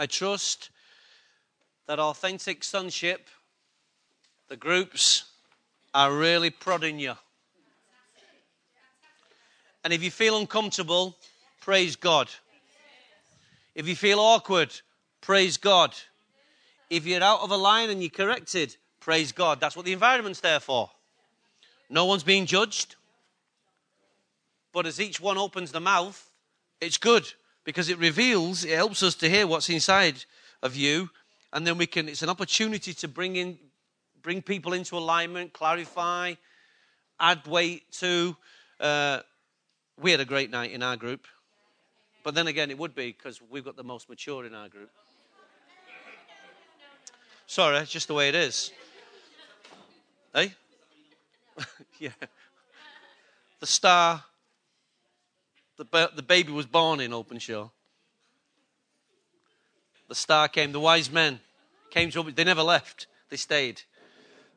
I trust that authentic sonship, the groups, are really prodding you. And if you feel uncomfortable, praise God. If you feel awkward, praise God. If you're out of a line and you're corrected, praise God. That's what the environment's there for. No one's being judged. But as each one opens the mouth, it's good because it reveals, it helps us to hear what's inside of you. And then we can, it's an opportunity to bring in, bring people into alignment, clarify, add weight to. Uh, we had a great night in our group. But then again, it would be because we've got the most mature in our group. Sorry, it's just the way it is. Hey? yeah. The star, the, the baby was born in Openshaw. The star came, the wise men came to, they never left, they stayed.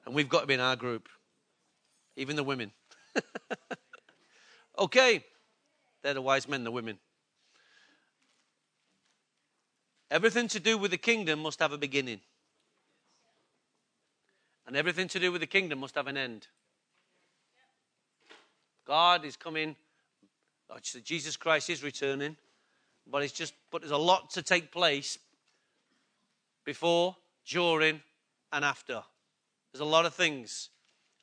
And we've got to be in our group, even the women. okay, they're the wise men, the women. Everything to do with the kingdom must have a beginning. And everything to do with the kingdom must have an end. God is coming. Jesus Christ is returning. But it's just but there's a lot to take place before, during, and after. There's a lot of things.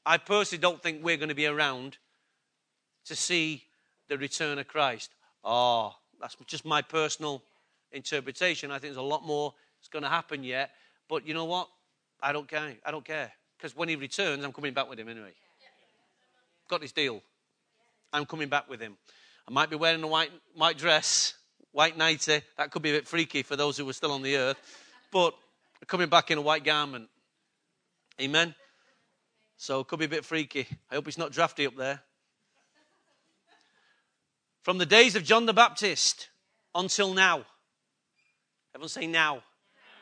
I personally don't think we're going to be around to see the return of Christ. Oh, that's just my personal interpretation. I think there's a lot more that's going to happen yet. But you know what? I don't care. I don't care. Because when he returns, I'm coming back with him anyway. Got this deal. I'm coming back with him. I might be wearing a white, white dress, white nightie. That could be a bit freaky for those who are still on the earth. But coming back in a white garment. Amen. So it could be a bit freaky. I hope it's not drafty up there. From the days of John the Baptist until now. Everyone say now.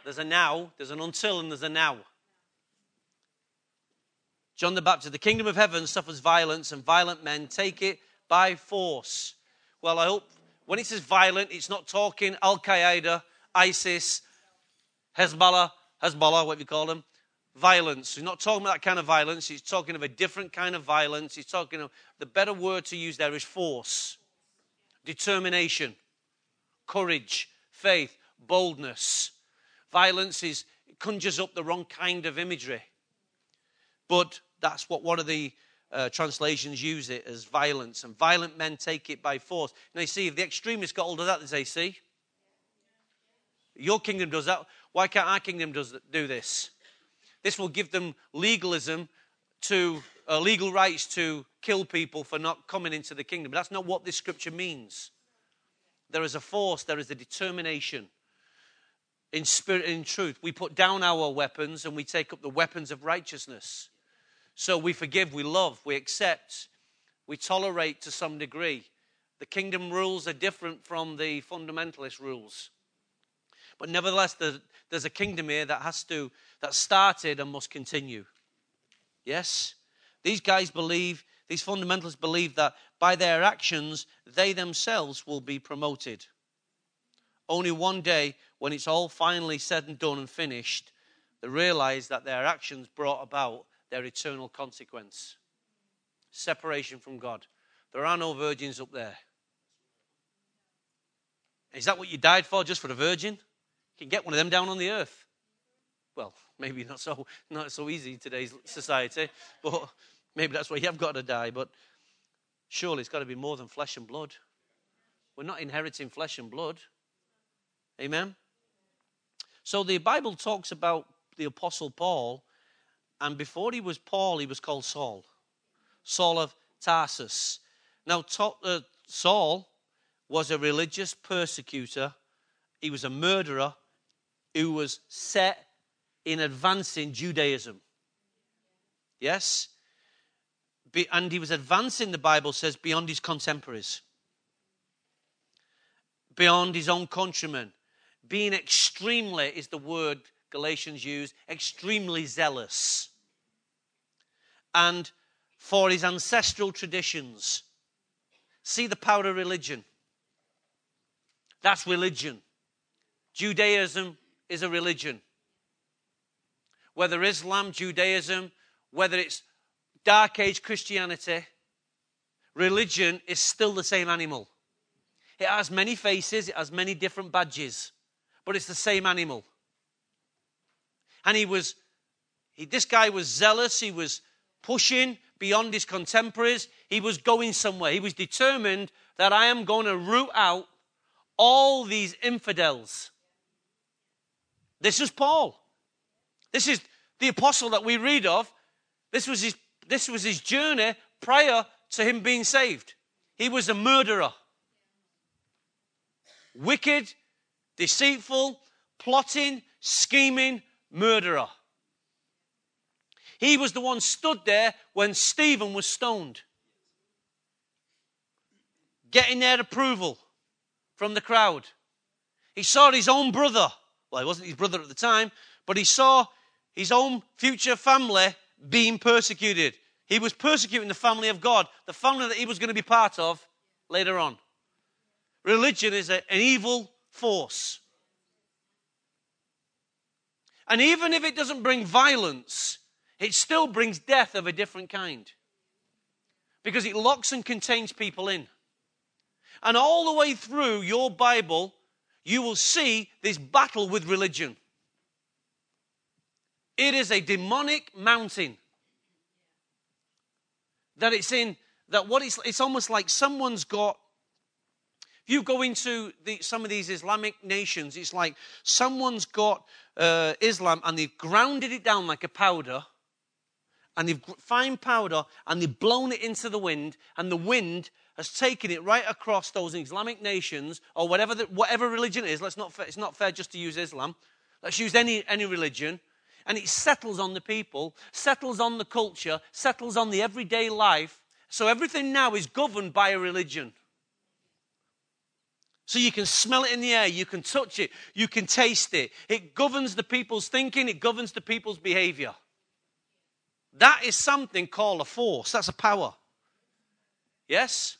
There's a now, there's an until, and there's a now. John the Baptist, the kingdom of heaven suffers violence, and violent men take it by force. Well, I hope when it says violent, it's not talking Al Qaeda, ISIS, Hezbollah, Hezbollah, what you call them, violence. He's not talking about that kind of violence. He's talking of a different kind of violence. He's talking of the better word to use there is force, determination, courage, faith boldness. Violence is conjures up the wrong kind of imagery. But that's what one of the uh, translations use it as violence, and violent men take it by force. You see, if the extremists got hold of that, they say, see, your kingdom does that. Why can't our kingdom does, do this? This will give them legalism to uh, legal rights to kill people for not coming into the kingdom. But that's not what this scripture means. There is a force, there is a determination in spirit and in truth. We put down our weapons and we take up the weapons of righteousness. So we forgive, we love, we accept, we tolerate to some degree. The kingdom rules are different from the fundamentalist rules. But nevertheless, there's a kingdom here that has to, that started and must continue. Yes? These guys believe, these fundamentalists believe that by their actions, they themselves will be promoted. Only one day when it's all finally said and done and finished, they realize that their actions brought about their eternal consequence separation from God. There are no virgins up there. Is that what you died for, just for a virgin? You can get one of them down on the earth. Well, maybe not so not so easy in today's society, but maybe that's why you have got to die. But surely it's got to be more than flesh and blood. We're not inheriting flesh and blood. Amen. So the Bible talks about the Apostle Paul, and before he was Paul, he was called Saul, Saul of Tarsus. Now, uh, Saul was a religious persecutor, he was a murderer who was set in advancing Judaism. Yes? and he was advancing, the Bible says, beyond his contemporaries, beyond his own countrymen being extremely is the word Galatians use, extremely zealous. And for his ancestral traditions. See the power of religion. That's religion. Judaism is a religion. Whether Islam, Judaism, whether it's Dark Age Christianity, religion is still the same animal. It has many faces, it has many different badges, but it's the same animal. And he was, he, this guy was zealous, he was pushing beyond his contemporaries, he was going somewhere. He was determined that I am going to root out all these infidels. This is Paul. This is the apostle that we read of. This was his, this was his journey prior to him being saved. He was a murderer. Wicked, deceitful, plotting, scheming murderer. He was the one stood there when Stephen was stoned, getting their approval from the crowd. He saw his own brother. Well, he wasn't his brother at the time, but he saw his own future family being persecuted. He was persecuting the family of God, the family that he was going to be part of later on. Religion is an evil force. And even if it doesn't bring violence, it still brings death of a different kind. Because it locks and contains people in. And all the way through your Bible, you will see this battle with religion. It is a demonic mountain that it's in, that what it's, it's almost like someone's got you go into the, some of these Islamic nations, it's like someone's got uh, Islam and they've grounded it down like a powder, and they've fine powder, and they've blown it into the wind, and the wind has taken it right across those Islamic nations or whatever the, whatever religion it is. Let's not it's not fair just to use Islam. Let's use any any religion, and it settles on the people, settles on the culture, settles on the everyday life. So everything now is governed by a religion. So you can smell it in the air, you can touch it, you can taste it. It governs the people's thinking, it governs the people's behavior. That is something called a force, that's a power. Yes?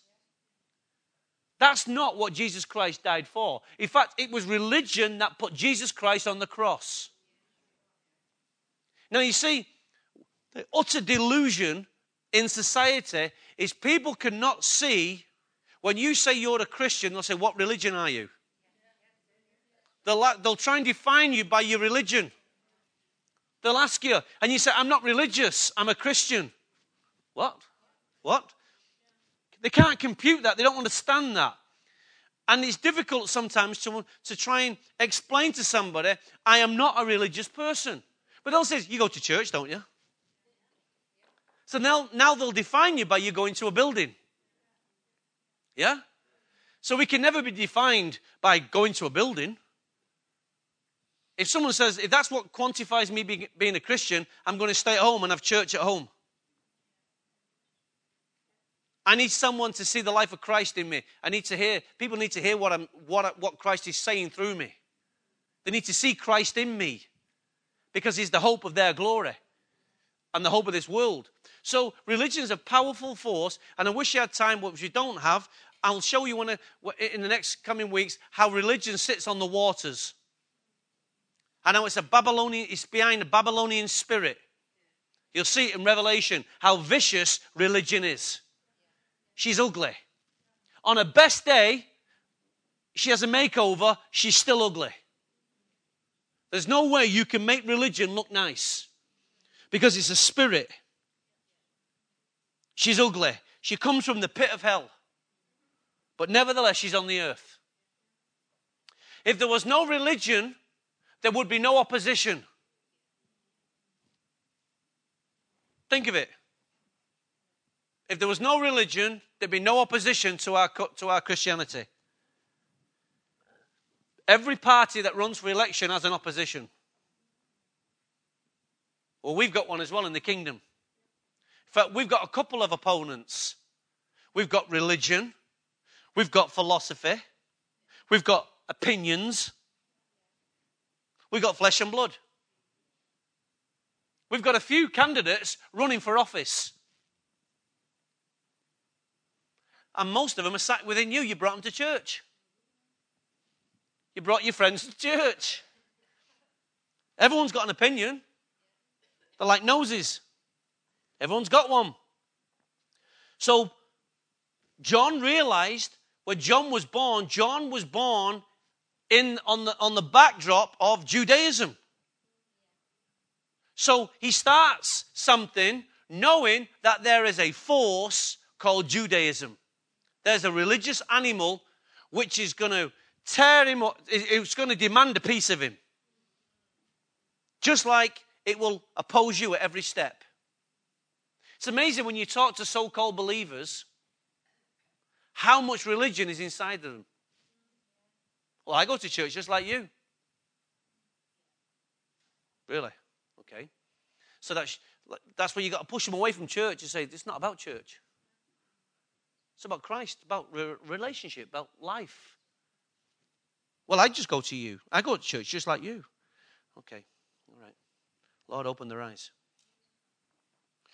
That's not what Jesus Christ died for. In fact, it was religion that put Jesus Christ on the cross. Now, you see, the utter delusion in society is people cannot see when you say you're a Christian, they'll say, What religion are you? They'll, they'll try and define you by your religion. They'll ask you, and you say, I'm not religious, I'm a Christian. What? What? They can't compute that, they don't understand that. And it's difficult sometimes to, to try and explain to somebody, I am not a religious person. But they'll say, You go to church, don't you? So now, now they'll define you by you going to a building. Yeah? So we can never be defined by going to a building. If someone says, if that's what quantifies me being, a Christian, I'm going to stay at home and have church at home. I need someone to see the life of Christ in me. I need to hear, people need to hear what, I'm, what, what Christ is saying through me. They need to see Christ in me because he's the hope of their glory and the hope of this world. So religion is a powerful force, and I wish you had time, which you don't have. I'll show you in, a, in the next coming weeks how religion sits on the waters. I know it's a Babylonian, it's behind a Babylonian spirit. You'll see it in Revelation how vicious religion is. She's ugly. On her best day, she has a makeover, she's still ugly. There's no way you can make religion look nice because it's a spirit. She's ugly. She comes from the pit of hell. But nevertheless, she's on the earth. If there was no religion, there would be no opposition. Think of it. If there was no religion, there'd be no opposition to our, to our Christianity. Every party that runs for election has an opposition. Well, we've got one as well in the kingdom. In fact, we've got a couple of opponents. We've got religion, We've got philosophy. We've got opinions. We've got flesh and blood. We've got a few candidates running for office. And most of them are sat within you. You brought them to church. You brought your friends to church. Everyone's got an opinion. They're like noses. Everyone's got one. So John realized when John was born, John was born in on the on the backdrop of Judaism. So he starts something knowing that there is a force called Judaism. There's a religious animal which is going to tear him up, it's going to demand a piece of him. Just like it will oppose you at every step. It's amazing when you talk to so called believers how much religion is inside of them. Well, I go to church just like you. Really? Okay. So that's, that's where you got to push them away from church and say, it's not about church. It's about Christ, about re- relationship, about life. Well, I just go to you. I go to church just like you. Okay, all right. Lord, open their eyes.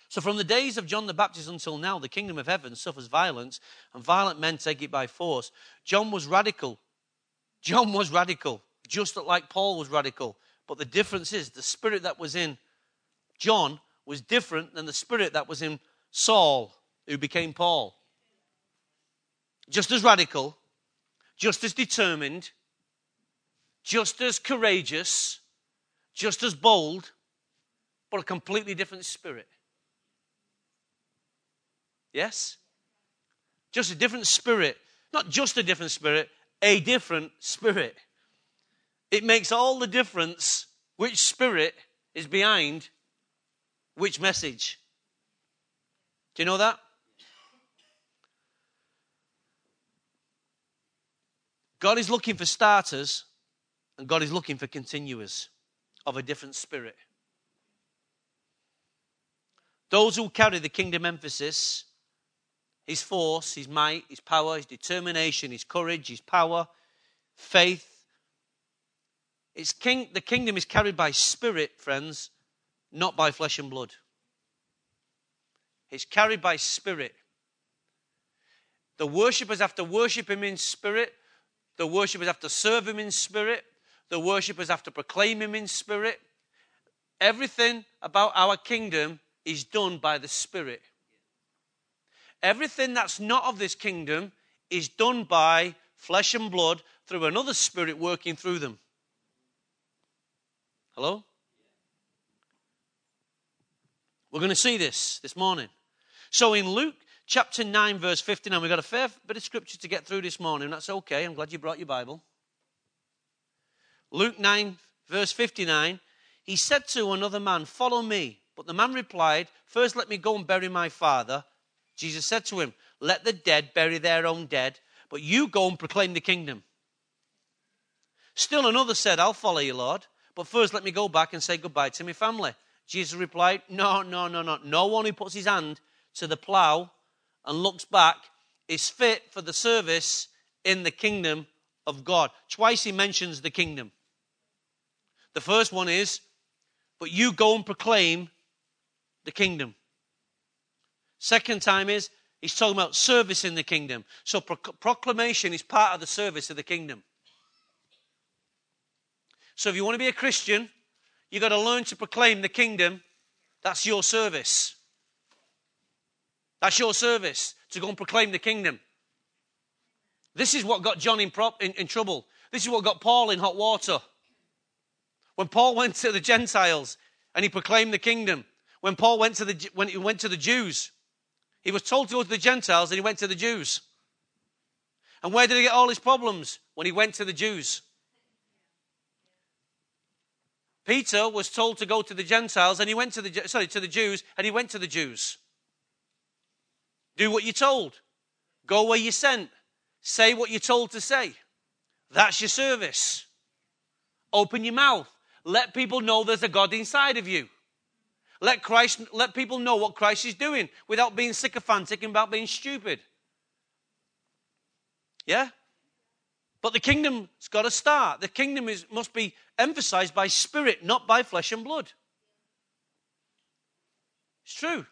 So, from the days of John the Baptist until now, the kingdom of heaven suffers violence, and violent men take it by force. John was radical. John was radical, just like Paul was radical. But the difference is the spirit that was in John was different than the spirit that was in Saul, who became Paul. Just as radical, just as determined, just as courageous, just as bold, but a completely different spirit. Yes? Just a different spirit. Not just a different spirit, a different spirit. It makes all the difference which spirit is behind which message. Do you know that? God is looking for starters and God is looking for continuers of a different spirit. Those who carry the kingdom emphasis, his force, his might, his power, his determination, his courage, his power, faith. It's king, the kingdom is carried by spirit, friends, not by flesh and blood. It's carried by spirit. The worshippers have to worship him in spirit. The worshippers have to serve him in spirit. The worshippers have to proclaim him in spirit. Everything about our kingdom is done by the spirit. Everything that's not of this kingdom is done by flesh and blood through another spirit working through them. Hello? We're going to see this this morning. So in Luke chapter 9, verse 59, we've got a fair bit of scripture to get through this morning. That's okay. I'm glad you brought your Bible. Luke 9, verse 59, he said to another man, Follow me. But the man replied, First let me go and bury my father. Jesus said to him, Let the dead bury their own dead, but you go and proclaim the kingdom. Still another said, I'll follow you, Lord, but first let me go back and say goodbye to my family. Jesus replied, No, no, no, no. No one who puts his hand to the plow and looks back is fit for the service in the kingdom of God. Twice he mentions the kingdom. The first one is, But you go and proclaim the kingdom. Second time is, He's talking about service in the kingdom. So pro- proclamation is part of the service of the kingdom. So if you want to be a Christian, You've got to learn to proclaim the kingdom. That's your service. That's your service to go and proclaim the kingdom. This is what got John in, in, in trouble. This is what got Paul in hot water. When Paul went to the Gentiles and he proclaimed the kingdom, when Paul went to the when he went to the Jews, he was told to go to the Gentiles and he went to the Jews. And where did he get all his problems? When he went to the Jews. Peter was told to go to the Gentiles and he went to the, sorry, to the Jews and he went to the Jews. Do what you're told. Go where you're sent. Say what you're told to say. That's your service. Open your mouth. Let people know there's a God inside of you. Let Christ, let people know what Christ is doing without being sycophantic and without being stupid. Yeah? But the kingdom's got to start. The kingdom is, must be emphasized by spirit, not by flesh and blood. It's true.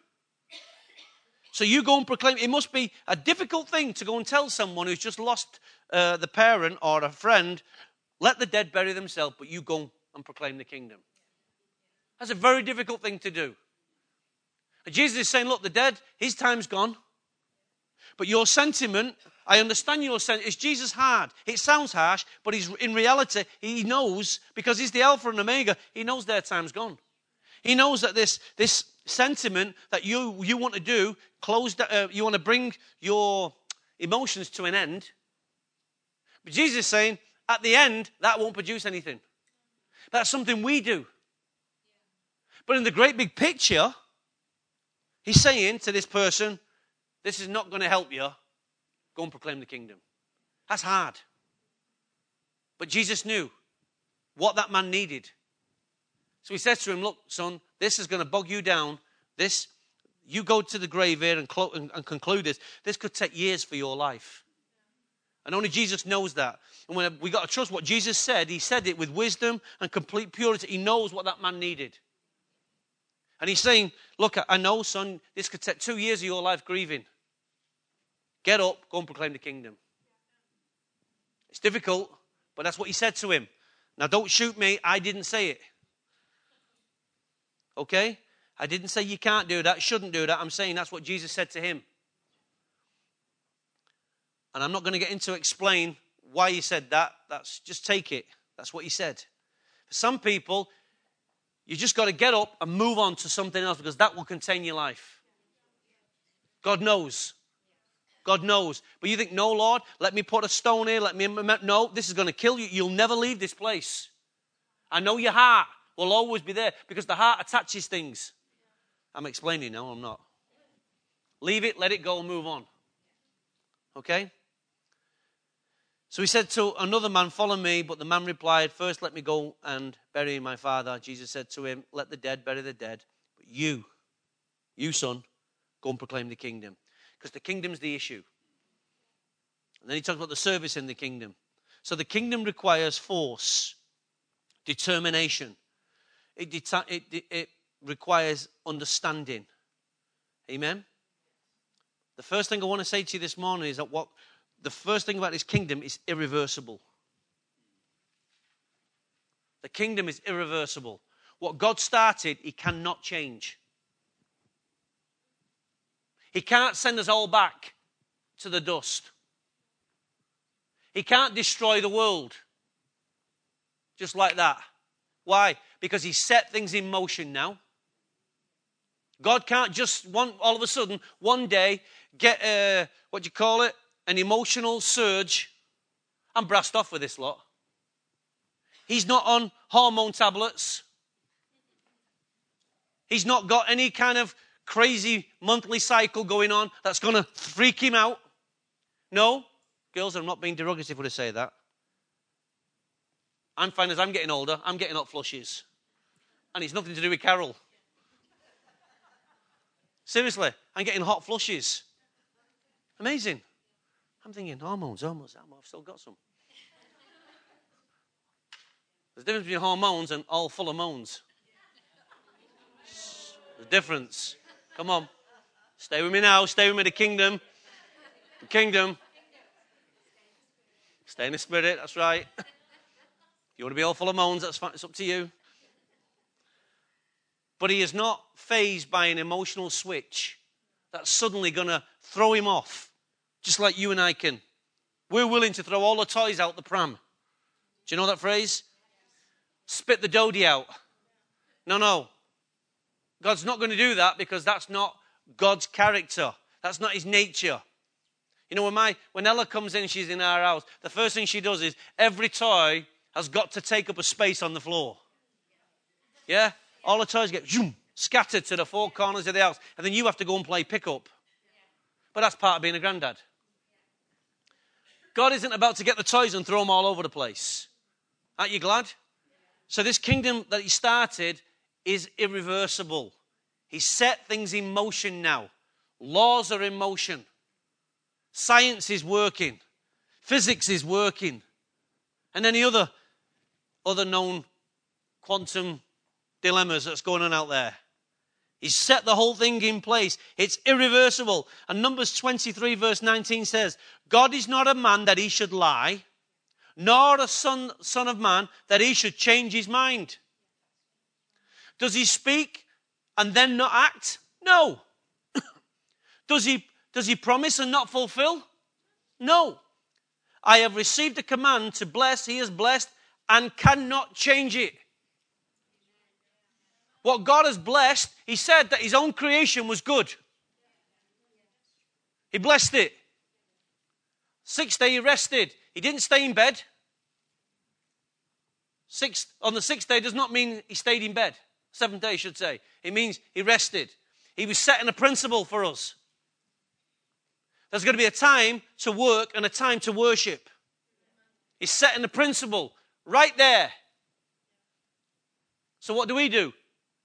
So you go and proclaim. It must be a difficult thing to go and tell someone who's just lost uh, the parent or a friend Let the dead bury themselves, but you go and proclaim the kingdom. That's a very difficult thing to do. And Jesus is saying, Look, the dead, his time's gone. But your sentiment, I understand your sentiment. Is Jesus hard? It sounds harsh, but he's, in reality, he knows, because he's the Alpha and Omega, he knows their time's gone. He knows that this, this sentiment that you, you want to do, close, uh, you want to bring your emotions to an end. But Jesus is saying, at the end, that won't produce anything. That's something we do. But in the great big picture, he's saying to this person, this is not going to help you. Go and proclaim the kingdom. That's hard. But Jesus knew what that man needed. So he says to him, Look, son, this is going to bog you down. This, you go to the grave here and, clo- and, and conclude this. This could take years for your life. And only Jesus knows that. And when we got to trust what Jesus said, he said it with wisdom and complete purity. He knows what that man needed. And he's saying, Look, I know, son, this could take two years of your life grieving. Get up, go and proclaim the kingdom. It's difficult, but that's what he said to him. Now, don't shoot me. I didn't say it. Okay? I didn't say you can't do that, shouldn't do that. I'm saying that's what Jesus said to him. And I'm not going to get into explain why he said that. That's just take it. That's what he said. For some people, you just got to get up and move on to something else because that will contain your life. God knows. God knows. But you think, no, Lord, let me put a stone here. Let me. No, this is going to kill you. You'll never leave this place. I know your heart will always be there because the heart attaches things. I'm explaining now, I'm not. Leave it, let it go, and move on. Okay? So he said to another man, Follow me. But the man replied, First let me go and bury my father. Jesus said to him, Let the dead bury the dead. But you, you son, go and proclaim the kingdom. Because the kingdom's the issue. And then he talks about the service in the kingdom. So the kingdom requires force, determination, it, it, it requires understanding. Amen? The first thing I want to say to you this morning is that what the first thing about his kingdom is irreversible. The kingdom is irreversible. What God started, he cannot change. He can't send us all back to the dust. He can't destroy the world just like that. Why? Because He set things in motion now. God can't just one all of a sudden one day get a what do you call it an emotional surge and blast off with this lot. He's not on hormone tablets. He's not got any kind of crazy monthly cycle going on that's going to freak him out. No, girls, I'm not being derogative when I say that. I'm finding as I'm getting older, I'm getting hot flushes. And it's nothing to do with Carol. Seriously, I'm getting hot flushes. Amazing. I'm thinking, hormones, hormones, hormones I've still got some. There's a difference between hormones and all full of moans. There's a difference. Come on. Stay with me now. Stay with me. The kingdom. The kingdom. Stay in the spirit. That's right. You want to be all full of moans, that's fine. It's up to you. But he is not fazed by an emotional switch that's suddenly going to throw him off, just like you and I can. We're willing to throw all the toys out the pram. Do you know that phrase? Spit the dodie out. No, no. God's not going to do that because that's not God's character. That's not his nature. You know, when my when Ella comes in, she's in our house. The first thing she does is every toy has got to take up a space on the floor. Yeah? All the toys get zoom, scattered to the four corners of the house, and then you have to go and play pickup. But that's part of being a granddad. God isn't about to get the toys and throw them all over the place. Aren't you glad? So, this kingdom that He started is irreversible. He set things in motion now. Laws are in motion. Science is working. Physics is working. And any other other known quantum dilemmas that's going on out there. He's set the whole thing in place. It's irreversible. And Numbers 23, verse 19 says, God is not a man that he should lie, nor a son, son of man that he should change his mind. Does he speak and then not act? No. does, he, does he promise and not fulfill? No. I have received a command to bless, he has blessed and cannot change it. What God has blessed, he said that his own creation was good. He blessed it. Sixth day he rested. He didn't stay in bed. Sixth, on the sixth day does not mean he stayed in bed. Seventh day, I should say. It means he rested. He was setting a principle for us. There's going to be a time to work and a time to worship. He's setting a principle right there. So, what do we do?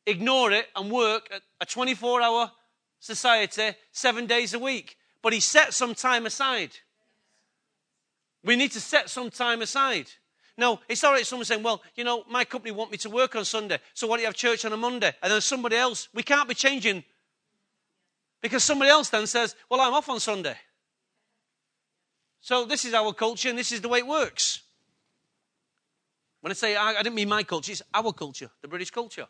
Ignore it and work at a 24 hour society seven days a week. But he set some time aside. We need to set some time aside. No, it's all right. Someone saying, well, you know, my company want me to work on Sunday. So why do you have church on a Monday? And then somebody else, we can't be changing because somebody else then says, well, I'm off on Sunday. So this is our culture and this is the way it works. When I say I, I didn't mean my culture, it's our culture, the British culture.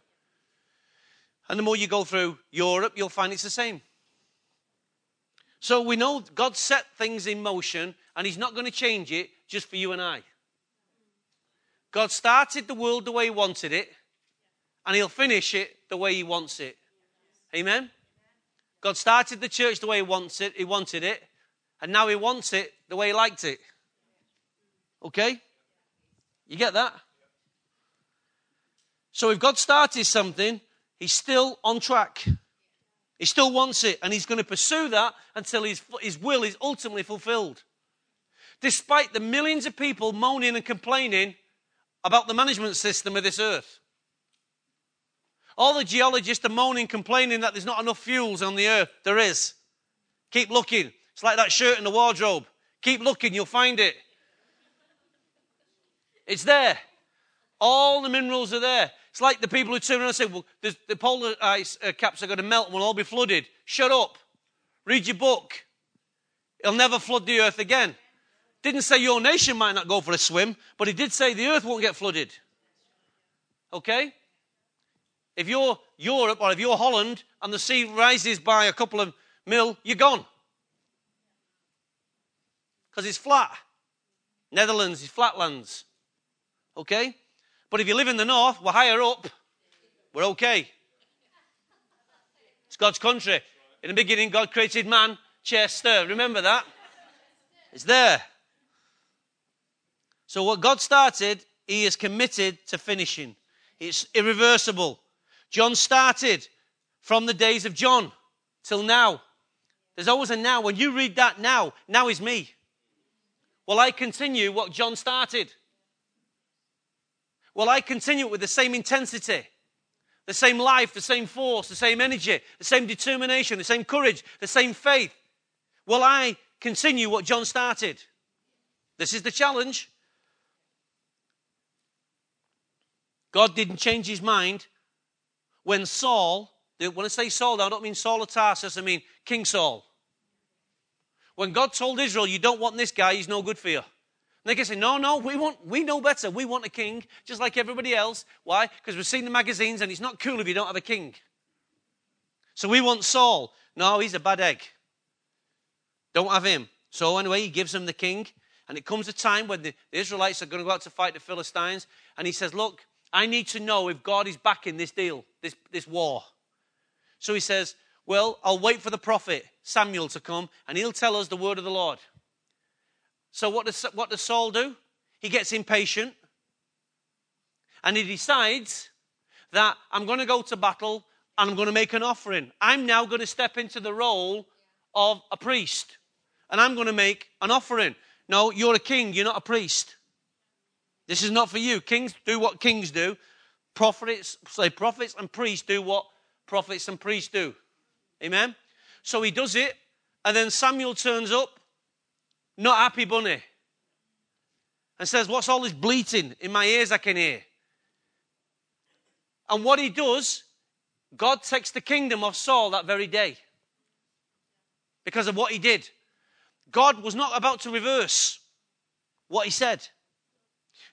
And the more you go through Europe, you'll find it's the same. So we know God set things in motion and He's not going to change it just for you and I. God started the world the way He wanted it, and He'll finish it the way He wants it. Amen? God started the church the way He wants it, He wanted it, and now He wants it the way He liked it. Okay? You get that? So if God started something, He's still on track. He still wants it, and He's going to pursue that until His, his will is ultimately fulfilled. Despite the millions of people moaning and complaining about the management system of this earth. All the geologists are moaning, complaining that there's not enough fuels on the earth. There is. Keep looking. It's like that shirt in the wardrobe. Keep looking, you'll find it. It's there. All the minerals are there. It's like the people who turn around and say, well, the polar ice uh, caps are going to melt and we'll all be flooded. Shut up. Read your book. It'll never flood the earth again. Didn't say your nation might not go for a swim, but he did say the earth won't get flooded. Okay? If you're Europe or if you're Holland and the sea rises by a couple of mil, you're gone. Because it's flat. Netherlands is flatlands. Okay? But if you live in the north, we're higher up, we're okay. It's God's country. In the beginning, God created man, Chester. Remember that? It's there. So, what God started, He is committed to finishing. It's irreversible. John started from the days of John till now. There's always a now. When you read that now, now is me. Well, I continue what John started? Will I continue with the same intensity, the same life, the same force, the same energy, the same determination, the same courage, the same faith? Will I continue what John started? This is the challenge. God didn't change his mind when Saul, when I say Saul, I don't mean Saul of Tarsus, I mean King Saul. When God told Israel, you don't want this guy, he's no good for you. They can say, no, no, we want, we know better. We want a king, just like everybody else. Why? Because we've seen the magazines and it's not cool if you don't have a king. So we want Saul. No, he's a bad egg. Don't have him. So anyway, he gives them the king. And it comes a time when the Israelites are going to go out to fight the Philistines. And he says, look, I need to know if God is backing this deal, this, this war. So he says, Well, I'll wait for the prophet Samuel to come and he'll tell us the word of the Lord. So what does, what does Saul do? He gets impatient and he decides that I'm going to go to battle and I'm going to make an offering. I'm now going to step into the role of a priest and I'm going to make an offering. No, you're a king, you're not a priest. This is not for you. Kings do what kings do. Prophets, say prophets and priests do what prophets and priests do. Amen. So he does it, and then Samuel turns up, not happy bunny, and says, What's all this bleating in my ears I can hear? And what he does, God takes the kingdom of Saul that very day because of what he did. God was not about to reverse what he said.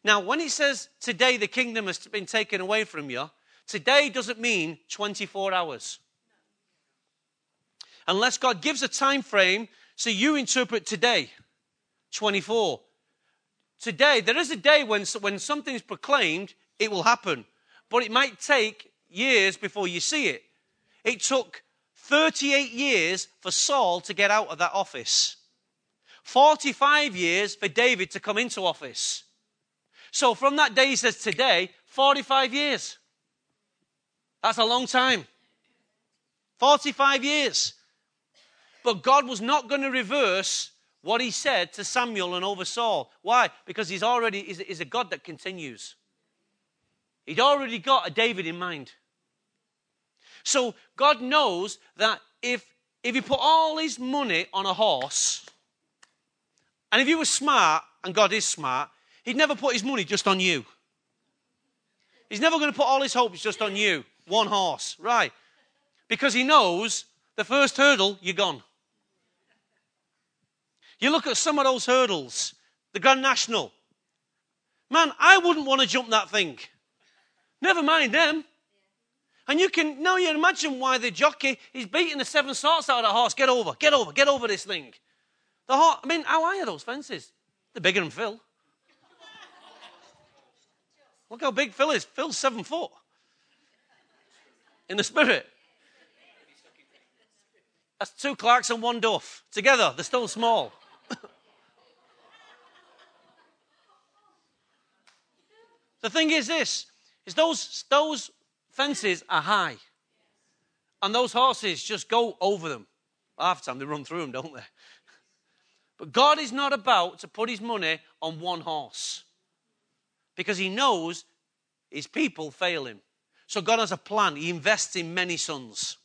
Now, when he says today the kingdom has been taken away from you, today doesn't mean 24 hours. Unless God gives a time frame, so you interpret today, 24. Today, there is a day when, when something is proclaimed, it will happen. But it might take years before you see it. It took 38 years for Saul to get out of that office, 45 years for David to come into office. So from that day, he says today, 45 years. That's a long time. 45 years. But God was not going to reverse what he said to Samuel and over Saul. Why? Because he's already is, is a God that continues. He'd already got a David in mind. So God knows that if if he put all his money on a horse, and if you were smart, and God is smart, he'd never put his money just on you. He's never going to put all his hopes just on you, one horse, right? Because he knows the first hurdle, you're gone. You look at some of those hurdles, the Grand National. Man, I wouldn't want to jump that thing. Never mind them. And you can now you imagine why the jockey is beating the seven sorts out of the horse. Get over, get over, get over this thing. The horse, I mean, how high are those fences? They're bigger than Phil. Look how big Phil is. Phil's seven foot. In the spirit. That's two Clarks and one Duff. Together, they're still small. The thing is this is those those fences are high. And those horses just go over them. Half the time they run through them, don't they? But God is not about to put his money on one horse because he knows his people fail him. So God has a plan. He invests in many sons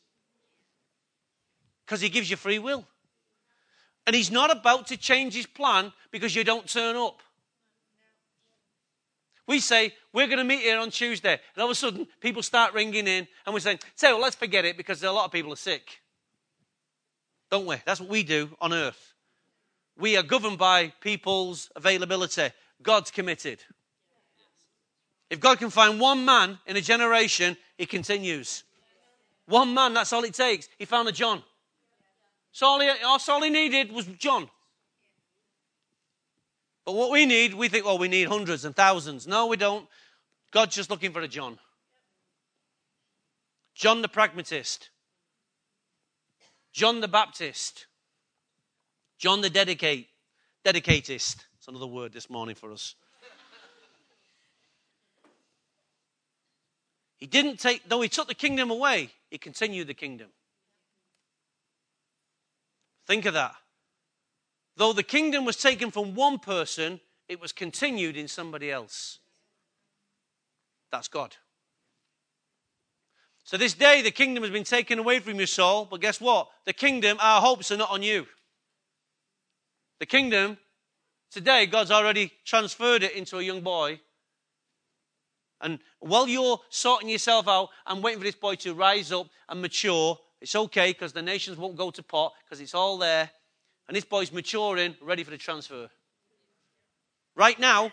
because he gives you free will. And he's not about to change his plan because you don't turn up. We say, we're going to meet here on Tuesday. And all of a sudden, people start ringing in and we're saying, say, well, let's forget it because a lot of people are sick. Don't we? That's what we do on earth. We are governed by people's availability. God's committed. If God can find one man in a generation, he continues. One man, that's all it takes. He found a John. So all he, all he needed was John. But what we need, we think, well, we need hundreds and thousands. No, we don't. God's just looking for a John. John the pragmatist. John the Baptist. John the dedicate, dedicatist. It's another word this morning for us. He didn't take, though he took the kingdom away, he continued the kingdom. Think of that. Though the kingdom was taken from one person, it was continued in somebody else. That's God. So this day, the kingdom has been taken away from you, Saul. But guess what? The kingdom, our hopes are not on you. The kingdom, today, God's already transferred it into a young boy. And while you're sorting yourself out and waiting for this boy to rise up and mature, it's okay because the nations won't go to pot because it's all there. And this boy's maturing, ready for the transfer. Right now,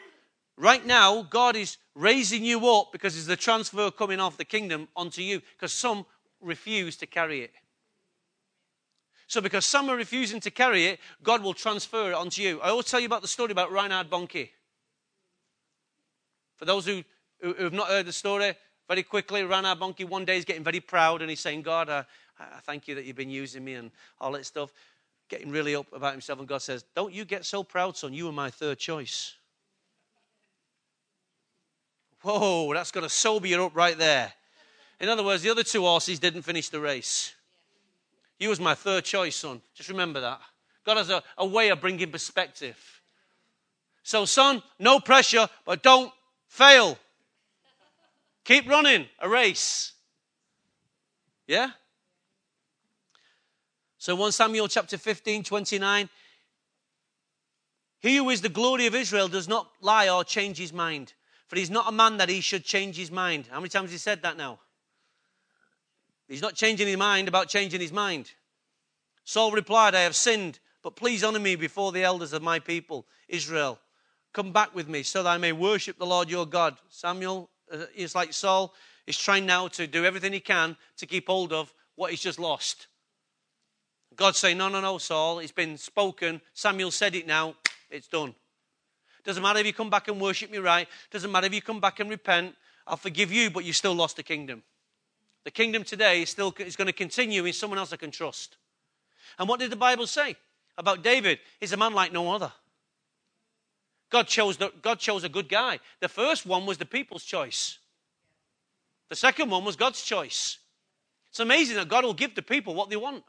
right now, God is raising you up because there's the transfer coming off the kingdom onto you because some refuse to carry it. So, because some are refusing to carry it, God will transfer it onto you. I always tell you about the story about Reinhard Bonnke. For those who, who, have not heard the story, very quickly, Reinhard Bonnke one day is getting very proud and he's saying, God, I, I thank you that you've been using me and all that stuff getting really up about himself, and God says, Don't you get so proud, son. You were my third choice. Whoa, that's going to sober you up right there. In other words, the other two horses didn't finish the race. You was my third choice, son. Just remember that. God has a, a way of bringing perspective. So, son, no pressure, but don't fail. Keep running a race. Yeah? So 1 Samuel chapter 15, 29. He who is the glory of Israel does not lie or change his mind. For he's not a man that he should change his mind. How many times he said that now? He's not changing his mind about changing his mind. Saul replied, I have sinned, but please honor me before the elders of my people, Israel. come back with me so that I may worship the Lord your God. Samuel uh, is like Saul, is trying now to do everything he can to keep hold of what he's just lost. God's saying, No, no, no, Saul, it's been spoken. Samuel said it now, it's done. Doesn't matter if you come back and worship me right, doesn't matter if you come back and repent, I'll forgive you, but you still lost the kingdom. The kingdom today is still is going to continue in someone else I can trust. And what did the Bible say about David? He's a man like no other. God chose, the, God chose a good guy. The first one was the people's choice. The second one was God's choice. It's amazing that God will give the people what they want.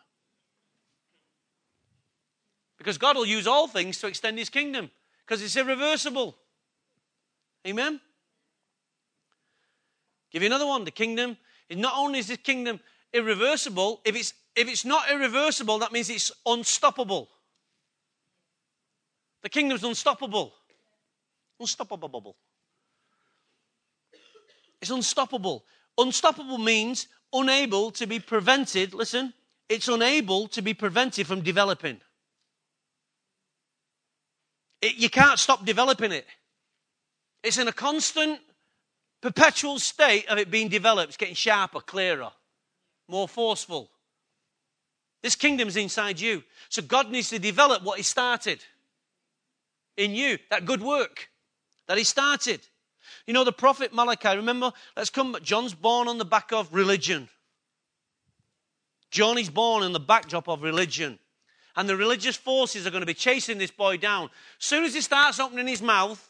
Because God will use all things to extend his kingdom because it's irreversible. Amen? Give you another one. The kingdom not only is the kingdom irreversible, if it's if it's not irreversible, that means it's unstoppable. The kingdom's unstoppable. Unstoppable. bubble. It's unstoppable. Unstoppable means unable to be prevented. Listen, it's unable to be prevented from developing. It, you can't stop developing it. It's in a constant, perpetual state of it being developed. It's getting sharper, clearer, more forceful. This kingdom's inside you. So God needs to develop what He started in you, that good work that He started. You know, the prophet Malachi, remember, let's come, John's born on the back of religion. John is born in the backdrop of religion and the religious forces are going to be chasing this boy down. As soon as he starts opening his mouth,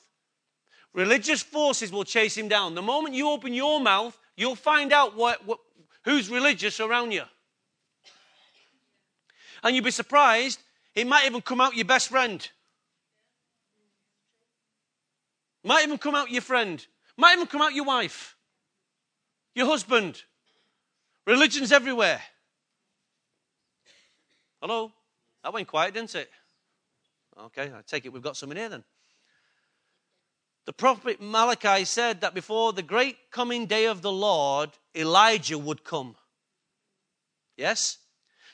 religious forces will chase him down. The moment you open your mouth, you'll find out what, what, who's religious around you. And you'll be surprised, it might even come out your best friend. Might even come out your friend. Might even come out your wife, your husband. Religion's everywhere. Hello? That went quiet, didn't it? Okay, I take it we've got some in here then. The prophet Malachi said that before the great coming day of the Lord, Elijah would come. Yes?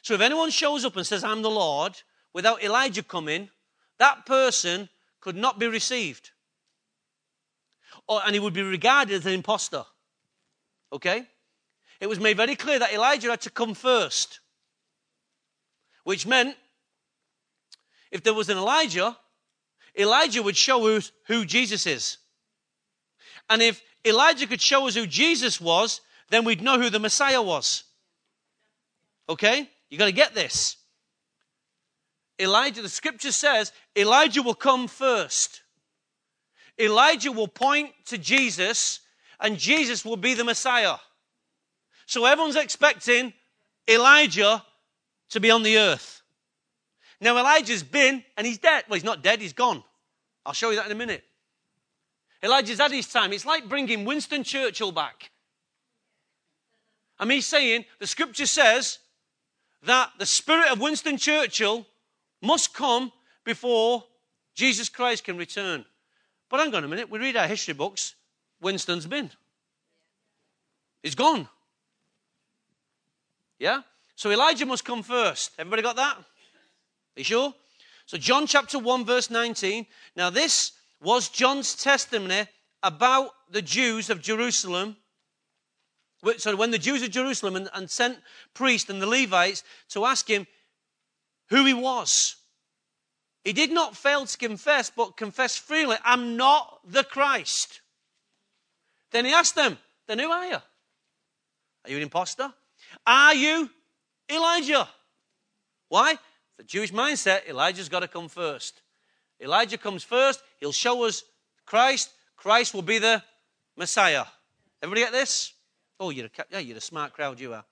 So if anyone shows up and says, I'm the Lord, without Elijah coming, that person could not be received. Or, and he would be regarded as an impostor. Okay? It was made very clear that Elijah had to come first, which meant if there was an Elijah, Elijah would show us who Jesus is. And if Elijah could show us who Jesus was, then we'd know who the Messiah was. Okay? You got to get this. Elijah, the scripture says, Elijah will come first. Elijah will point to Jesus, and Jesus will be the Messiah. So everyone's expecting Elijah to be on the earth. Now, Elijah's been, and he's dead. Well, he's not dead, he's gone. I'll show you that in a minute. Elijah's had his time. It's like bringing Winston Churchill back. And me saying, the scripture says that the spirit of Winston Churchill must come before Jesus Christ can return. But hang on a minute, we read our history books. Winston's been. He's gone. Yeah? So Elijah must come first. Everybody got that? Are you sure? So, John chapter 1, verse 19. Now, this was John's testimony about the Jews of Jerusalem. So, when the Jews of Jerusalem and, and sent priests and the Levites to ask him who he was, he did not fail to confess, but confess freely, I'm not the Christ. Then he asked them, Then who are you? Are you an impostor? Are you Elijah? Why? The Jewish mindset, Elijah's got to come first. Elijah comes first, he'll show us Christ. Christ will be the Messiah. Everybody get this? Oh, you're a, yeah, you're a smart crowd, you are.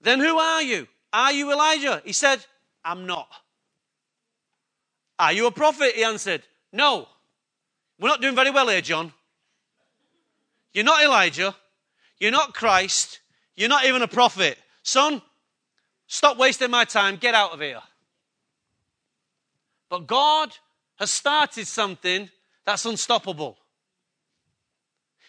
Then who are you? Are you Elijah? He said, I'm not. Are you a prophet? He answered, No. We're not doing very well here, John. You're not Elijah. You're not Christ. You're not even a prophet. Son, Stop wasting my time. Get out of here. But God has started something that's unstoppable.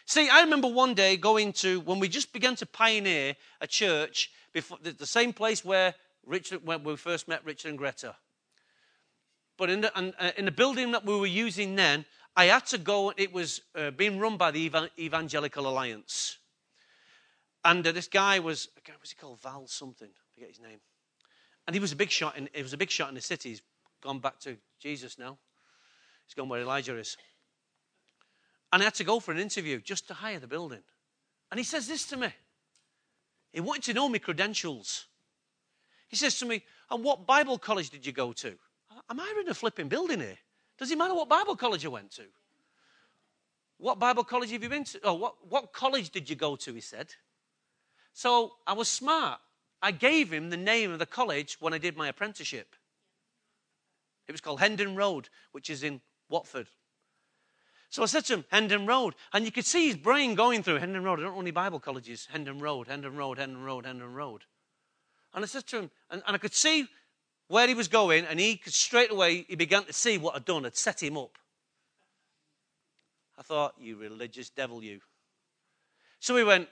See, I remember one day going to, when we just began to pioneer a church, before, the same place where, Richard, when we first met Richard and Greta. but in the, uh, in the building that we were using then, I had to go, it was uh, being run by the Evangelical Alliance. And uh, this guy was, what was he called? Val something, forget his name. And he was a big shot in, he was a big shot in the city. He's gone back to Jesus now. He's gone where Elijah is. And I had to go for an interview just to hire the building. And he says this to me. He wanted to know my credentials. He says to me, And what Bible college did you go to? Am I in a flipping building here? Does it matter what Bible college I went to? What Bible college have you been to? Oh, what, what college did you go to? He said. So I was smart. I gave him the name of the college when I did my apprenticeship. It was called Hendon Road, which is in Watford. So I said to him, Hendon Road. And you could see his brain going through Hendon Road. I don't know any Bible colleges. Hendon Road, Hendon Road, Hendon Road, Hendon Road. And I said to him, and, and I could see where he was going, and he could straight away, he began to see what I'd done, had set him up. I thought, you religious devil, you. So he went,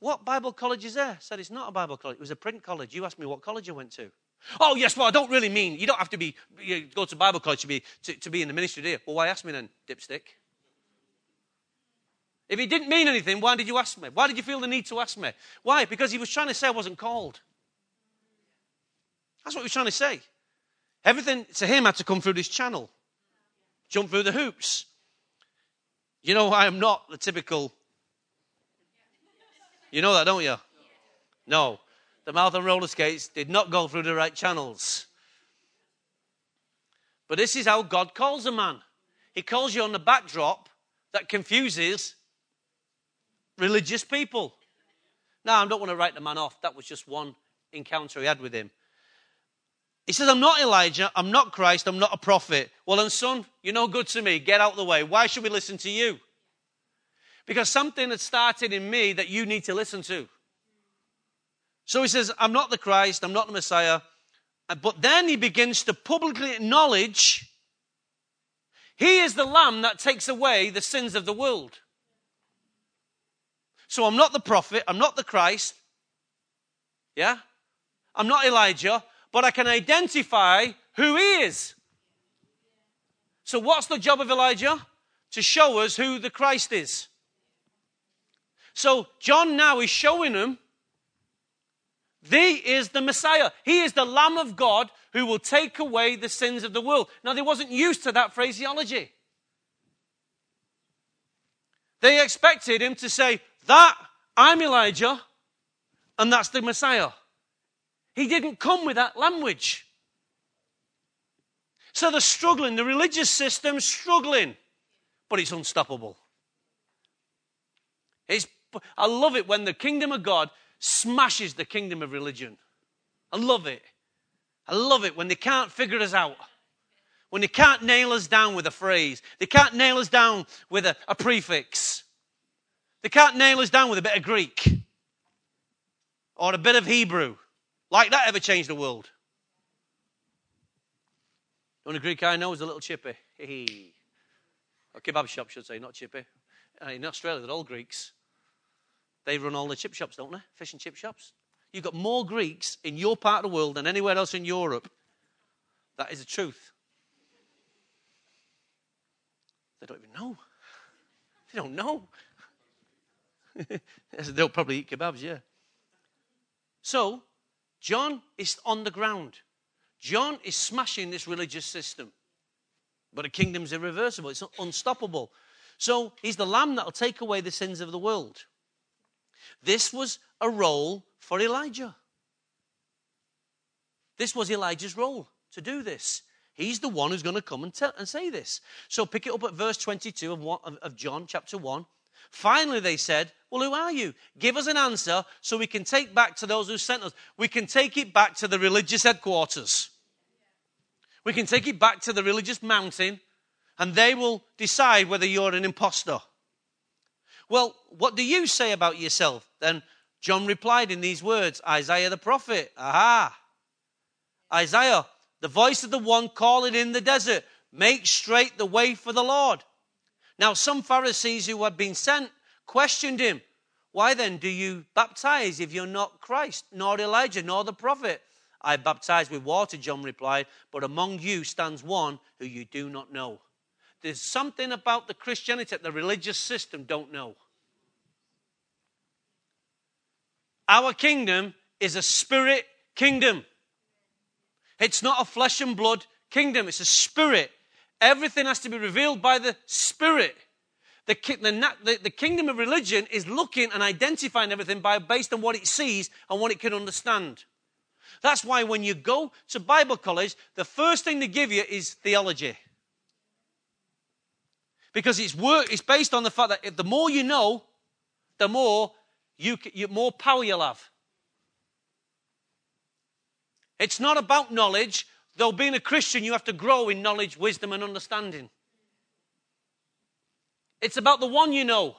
What Bible college is there? I said, It's not a Bible college. It was a print college. You asked me what college I went to. Oh, yes, well, I don't really mean, you don't have to be, you go to Bible college to be, to, to be in the ministry, do you? Well, why ask me then, dipstick? If he didn't mean anything, why did you ask me? Why did you feel the need to ask me? Why? Because he was trying to say I wasn't called. That's what he was trying to say. Everything to him had to come through this channel, jump through the hoops. You know, I am not the typical. You know that, don't you? No the mouth and roller skates did not go through the right channels. But this is how God calls a man. He calls you on the backdrop that confuses religious people. Now, I don't want to write the man off. That was just one encounter he had with him. He says, I'm not Elijah, I'm not Christ, I'm not a prophet. Well, then, son, you're no good to me. Get out of the way. Why should we listen to you? Because something had started in me that you need to listen to. So he says, I'm not the Christ, I'm not the Messiah. Uh, but then he begins to publicly acknowledge he is the lamb that takes away the sins of the world. So I'm not the prophet, I'm not the Christ. Yeah? I'm not Elijah, but I can identify who he is. So what's the job of Elijah? To show us who the Christ is. So John now is showing them he is the Messiah. He is the Lamb of God who will take away the sins of the world. Now, they wasn't used to that phraseology. They expected him to say, That, I'm Elijah, and that's the Messiah. He didn't come with that language. So they're struggling. The religious system's struggling, but it's unstoppable. It's, I love it when the kingdom of God smashes the kingdom of religion. I love it. I love it when they can't figure us out. When they can't nail us down with a phrase. They can't nail us down with a, a prefix. They can't nail us down with a bit of Greek or a bit of Hebrew. Like that ever changed the world? The only Greek I know is a little chippy. a kebab shop, should say, not chippy. Uh, in Australia, they're all Greeks. They run all the chip shops, don't they? Fish and chip shops. You've got more Greeks in your part of the world than anywhere else in Europe. That is the truth. They don't even know. They don't know. They'll probably eat kebabs, yeah. So, John is on the ground. John is smashing this religious system. But the kingdom's irreversible, it's unstoppable. So, he's the lamb that'll take away the sins of the world. This was a role for Elijah. This was Elijah's role to do this. He's the one who's going to come and, tell, and say this. So pick it up at verse 22 of, of, of John chapter 1. Finally, they said, Well, who are you? Give us an answer so we can take back to those who sent us. We can take it back to the religious headquarters. We can take it back to the religious mountain, and they will decide whether you're an impostor. Well, what do you say about yourself? Then John replied in these words Isaiah the prophet. Aha. Isaiah, the voice of the one calling in the desert, make straight the way for the Lord. Now, some Pharisees who had been sent questioned him. Why then do you baptize if you're not Christ, nor Elijah, nor the prophet? I baptize with water, John replied, but among you stands one who you do not know. There's something about the Christianity that the religious system don't know. Our kingdom is a spirit kingdom. It's not a flesh and blood kingdom, it's a spirit. Everything has to be revealed by the spirit. The, the, the, kingdom of religion is looking and identifying everything by, based on what it sees and what it can understand. That's why when you go to Bible college, the first thing they give you is theology. Because it's work, it's based on the fact that the more you know, the more you, you more power you'll have. It's not about knowledge, though being a Christian, you have to grow in knowledge, wisdom, and understanding. It's about the one you know.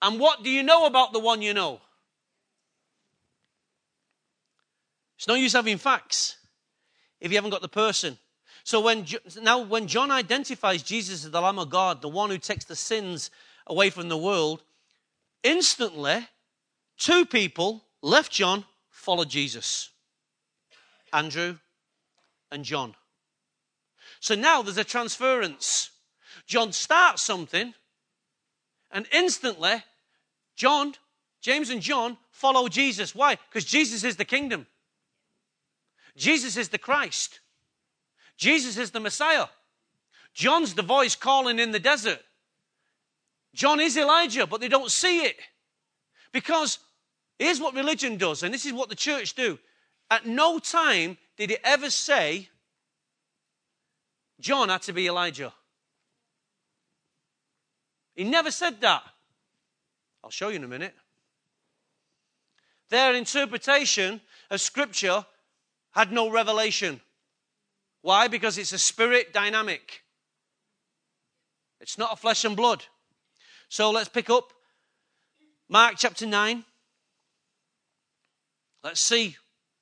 And what do you know about the one you know? It's no use having facts if you haven't got the person. So when now when John identifies Jesus as the Lamb of God, the one who takes the sins away from the world, instantly two people left John, followed Jesus. Andrew and John. So now there's a transference. John starts something, and instantly, John, James, and John follow Jesus. Why? Because Jesus is the kingdom, Jesus is the Christ, Jesus is the Messiah. John's the voice calling in the desert. John is Elijah, but they don't see it. Because here's what religion does, and this is what the church do. At no time did it ever say John had to be Elijah. He never said that. I'll show you in a minute. Their interpretation of Scripture had no revelation. Why? Because it's a spirit dynamic. It's not a flesh and blood. So let's pick up Mark chapter 9. Let's see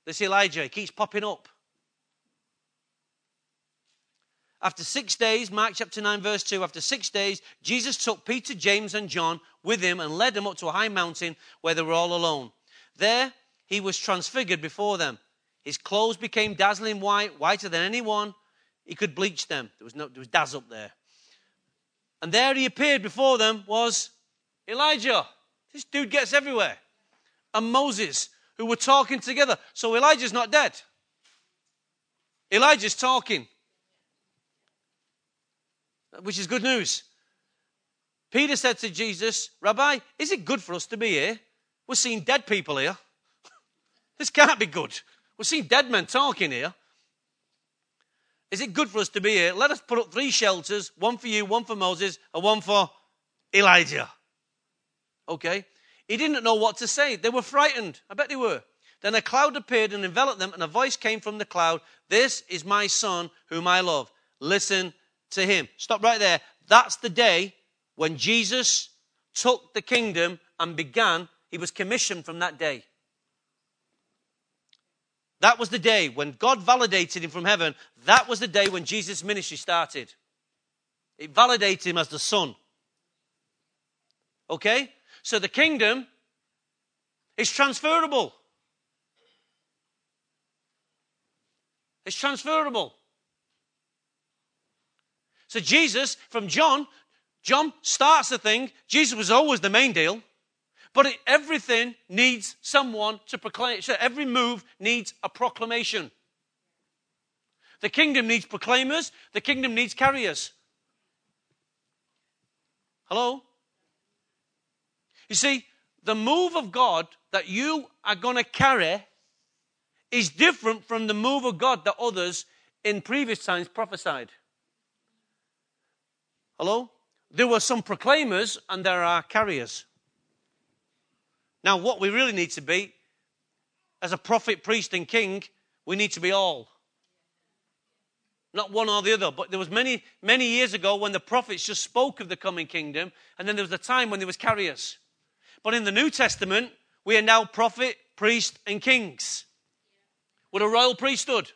this Elijah. He keeps popping up. After six days, Mark chapter 9, verse 2, after six days, Jesus took Peter, James, and John with him and led them up to a high mountain where they were all alone. There he was transfigured before them. His clothes became dazzling white, whiter than anyone. He could bleach them. There was, no, there was daz up there. And there he appeared before them was Elijah. This dude gets everywhere. And Moses, who were talking together. So Elijah's not dead. Elijah's talking which is good news. Peter said to Jesus, Rabbi, is it good for us to be here? We're seeing dead people here. this can't be good. We're seeing dead men talking here. Is it good for us to be here? Let us put up three shelters one for you, one for Moses, and one for Elijah. Okay? He didn't know what to say. They were frightened. I bet they were. Then a cloud appeared and enveloped them, and a voice came from the cloud This is my son, whom I love. Listen to him. Stop right there. That's the day when Jesus took the kingdom and began, he was commissioned from that day. That was the day when God validated him from heaven. That was the day when Jesus' ministry started. It validated him as the Son. Okay? So the kingdom is transferable. It's transferable. So Jesus, from John, John starts the thing. Jesus was always the main deal. But it, everything needs someone to proclaim. So every move needs a proclamation. The kingdom needs proclaimers. The kingdom needs carriers. Hello? You see, the move of God that you are going to carry is different from the move of God that others in previous times prophesied. Hello? There were some proclaimers and there are carriers. Now, what we really need to be, as a prophet, priest, and king, we need to be all. Not one or the other. But there was many, many years ago when the prophets just spoke of the coming kingdom, and then there was a time when there was carriers. But in the New Testament, we are now prophet, priest, and kings. With a royal priesthood.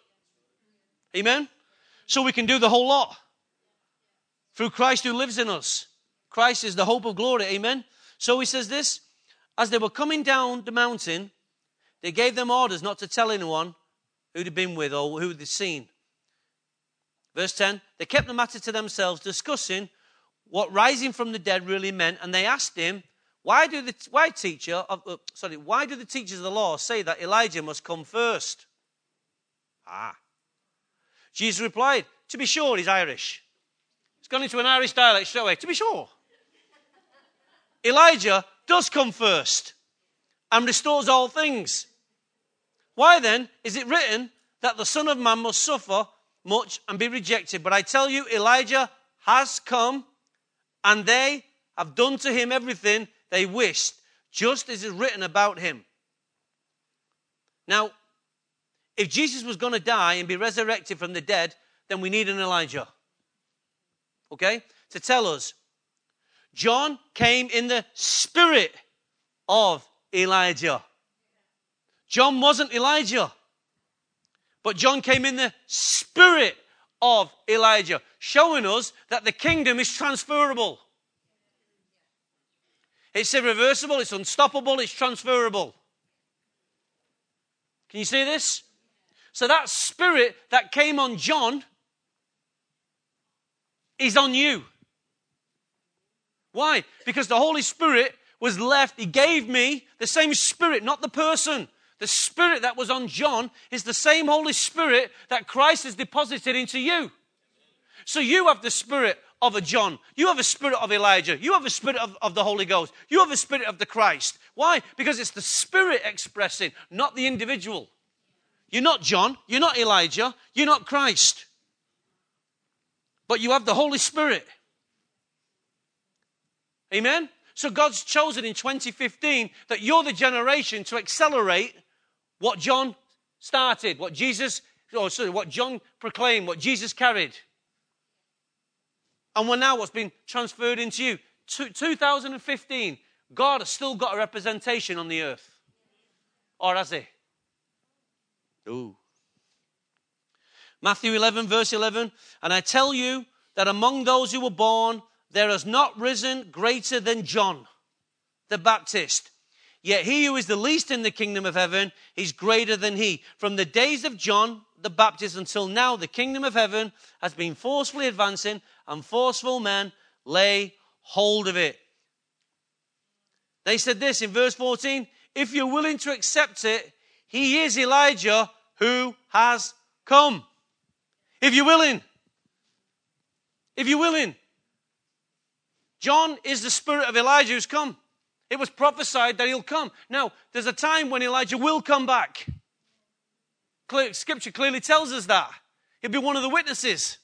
Amen? So we can do the whole lot through Christ who lives in us. Christ is the hope of glory. Amen. So he says this as they were coming down the mountain, They gave them orders not to tell anyone who'd been with or who they'd seen. Verse 10 They kept the matter to themselves, discussing what rising from the dead really meant, and they asked him, Why do the why teacher of, uh, sorry, why do the teachers of the law say that Elijah must come first? Ah. Jesus replied, To be sure, he's Irish. He's gone into an Irish dialect straight away. To be sure. Elijah does come first and restores all things. Why then is it written that the Son of Man must suffer much and be rejected? But I tell you, Elijah has come and they have done to him everything they wished, just as is written about him. Now, if Jesus was going to die and be resurrected from the dead, then we need an Elijah. Okay? To tell us. John came in the spirit of Elijah. John wasn't Elijah, but John came in the spirit of Elijah, showing us that the kingdom is transferable. It's irreversible, it's unstoppable, it's transferable. Can you see this? So that spirit that came on John is on you. Why? Because the Holy Spirit was left, He gave me the same Spirit, not the person. The Spirit that was on John is the same Holy Spirit that Christ has deposited into you. So you have the Spirit of a John. You have a spirit of Elijah. You have a spirit of, of the Holy Ghost. You have a spirit of the Christ. Why? Because it's the Spirit expressing, not the individual. You're not John. You're not Elijah. You're not Christ. But you have the Holy Spirit. Amen? So God's chosen in 2015 that you're the generation to accelerate what John started, what Jesus, or sorry, what John proclaimed, what Jesus carried. And we're now what's been transferred into you. 2015, God has still got a representation on the earth. Or has he? Ooh. Matthew 11, verse 11. And I tell you that among those who were born, there has not risen greater than John the Baptist. Yet he who is the least in the kingdom of heaven is greater than he. From the days of John the Baptist until now, the kingdom of heaven has been forcefully advancing, and forceful men lay hold of it. They said this in verse 14 if you're willing to accept it, he is Elijah who has come. If you're willing. If you're willing. John is the spirit of Elijah who's come. It was prophesied that he'll come. Now, there's a time when Elijah will come back. Scripture clearly tells us that. He'll be one of the witnesses.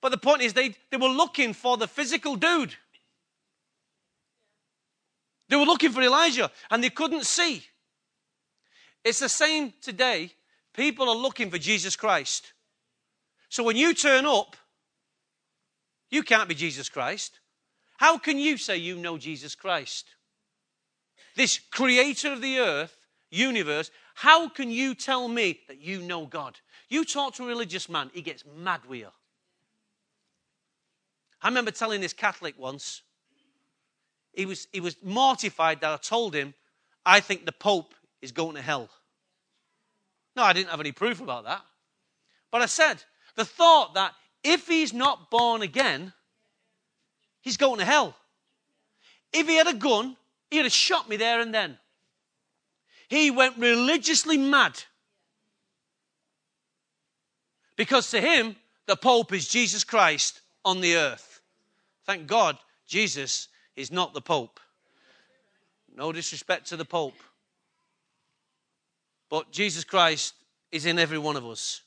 But the point is, they, they were looking for the physical dude. They were looking for Elijah and they couldn't see. It's the same today. People are looking for Jesus Christ. So when you turn up, you can't be Jesus Christ. How can you say you know Jesus Christ? This creator of the earth, universe, how can you tell me that you know God? You talk to a religious man, he gets mad with you. I remember telling this Catholic once, he was, he was mortified that I told him, I think the Pope is going to hell. No, I didn't have any proof about that. But I said, the thought that if he's not born again, he's going to hell. If he had a gun, he'd have shot me there and then. He went religiously mad. Because to him, the Pope is Jesus Christ on the earth. Thank God, Jesus is not the Pope. No disrespect to the Pope. But Jesus Christ is in every one of us.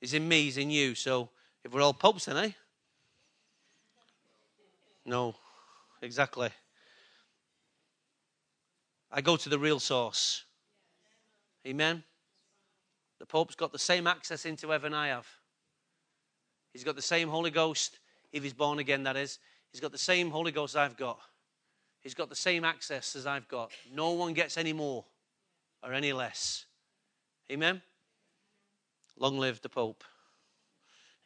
He's in me, he's in you. So if we're all popes, then, eh? No, exactly. I go to the real source. Amen. The Pope's got the same access into heaven I have. He's got the same Holy Ghost, if he's born again, that is. He's got the same Holy Ghost I've got. He's got the same access as I've got. No one gets any more or any less. Amen. Long live the Pope.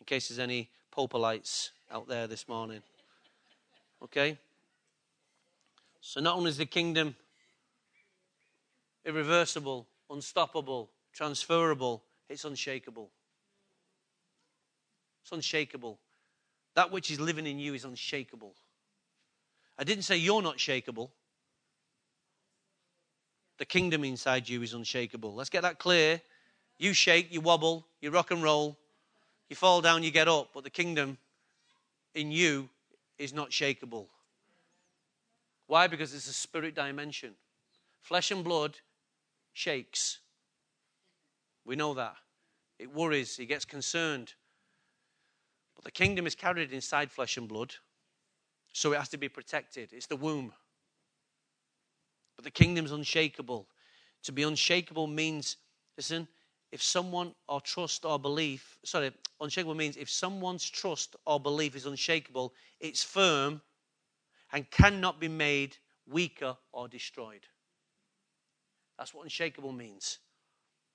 In case there's any Popelites out there this morning. Okay? So not only is the kingdom irreversible, unstoppable, transferable, it's unshakable. It's unshakable. That which is living in you is unshakable. I didn't say you're not shakable. The kingdom inside you is unshakable. Let's get that clear. You shake, you wobble, you rock and roll, you fall down, you get up, but the kingdom in you is not shakable. Why? Because it's a spirit dimension. Flesh and blood shakes. We know that. It worries, it gets concerned. But the kingdom is carried inside flesh and blood, so it has to be protected. It's the womb. But the kingdom's unshakable. To be unshakable means, listen, if someone or trust or belief, sorry, unshakable means if someone's trust or belief is unshakable, it's firm and cannot be made weaker or destroyed. That's what unshakable means.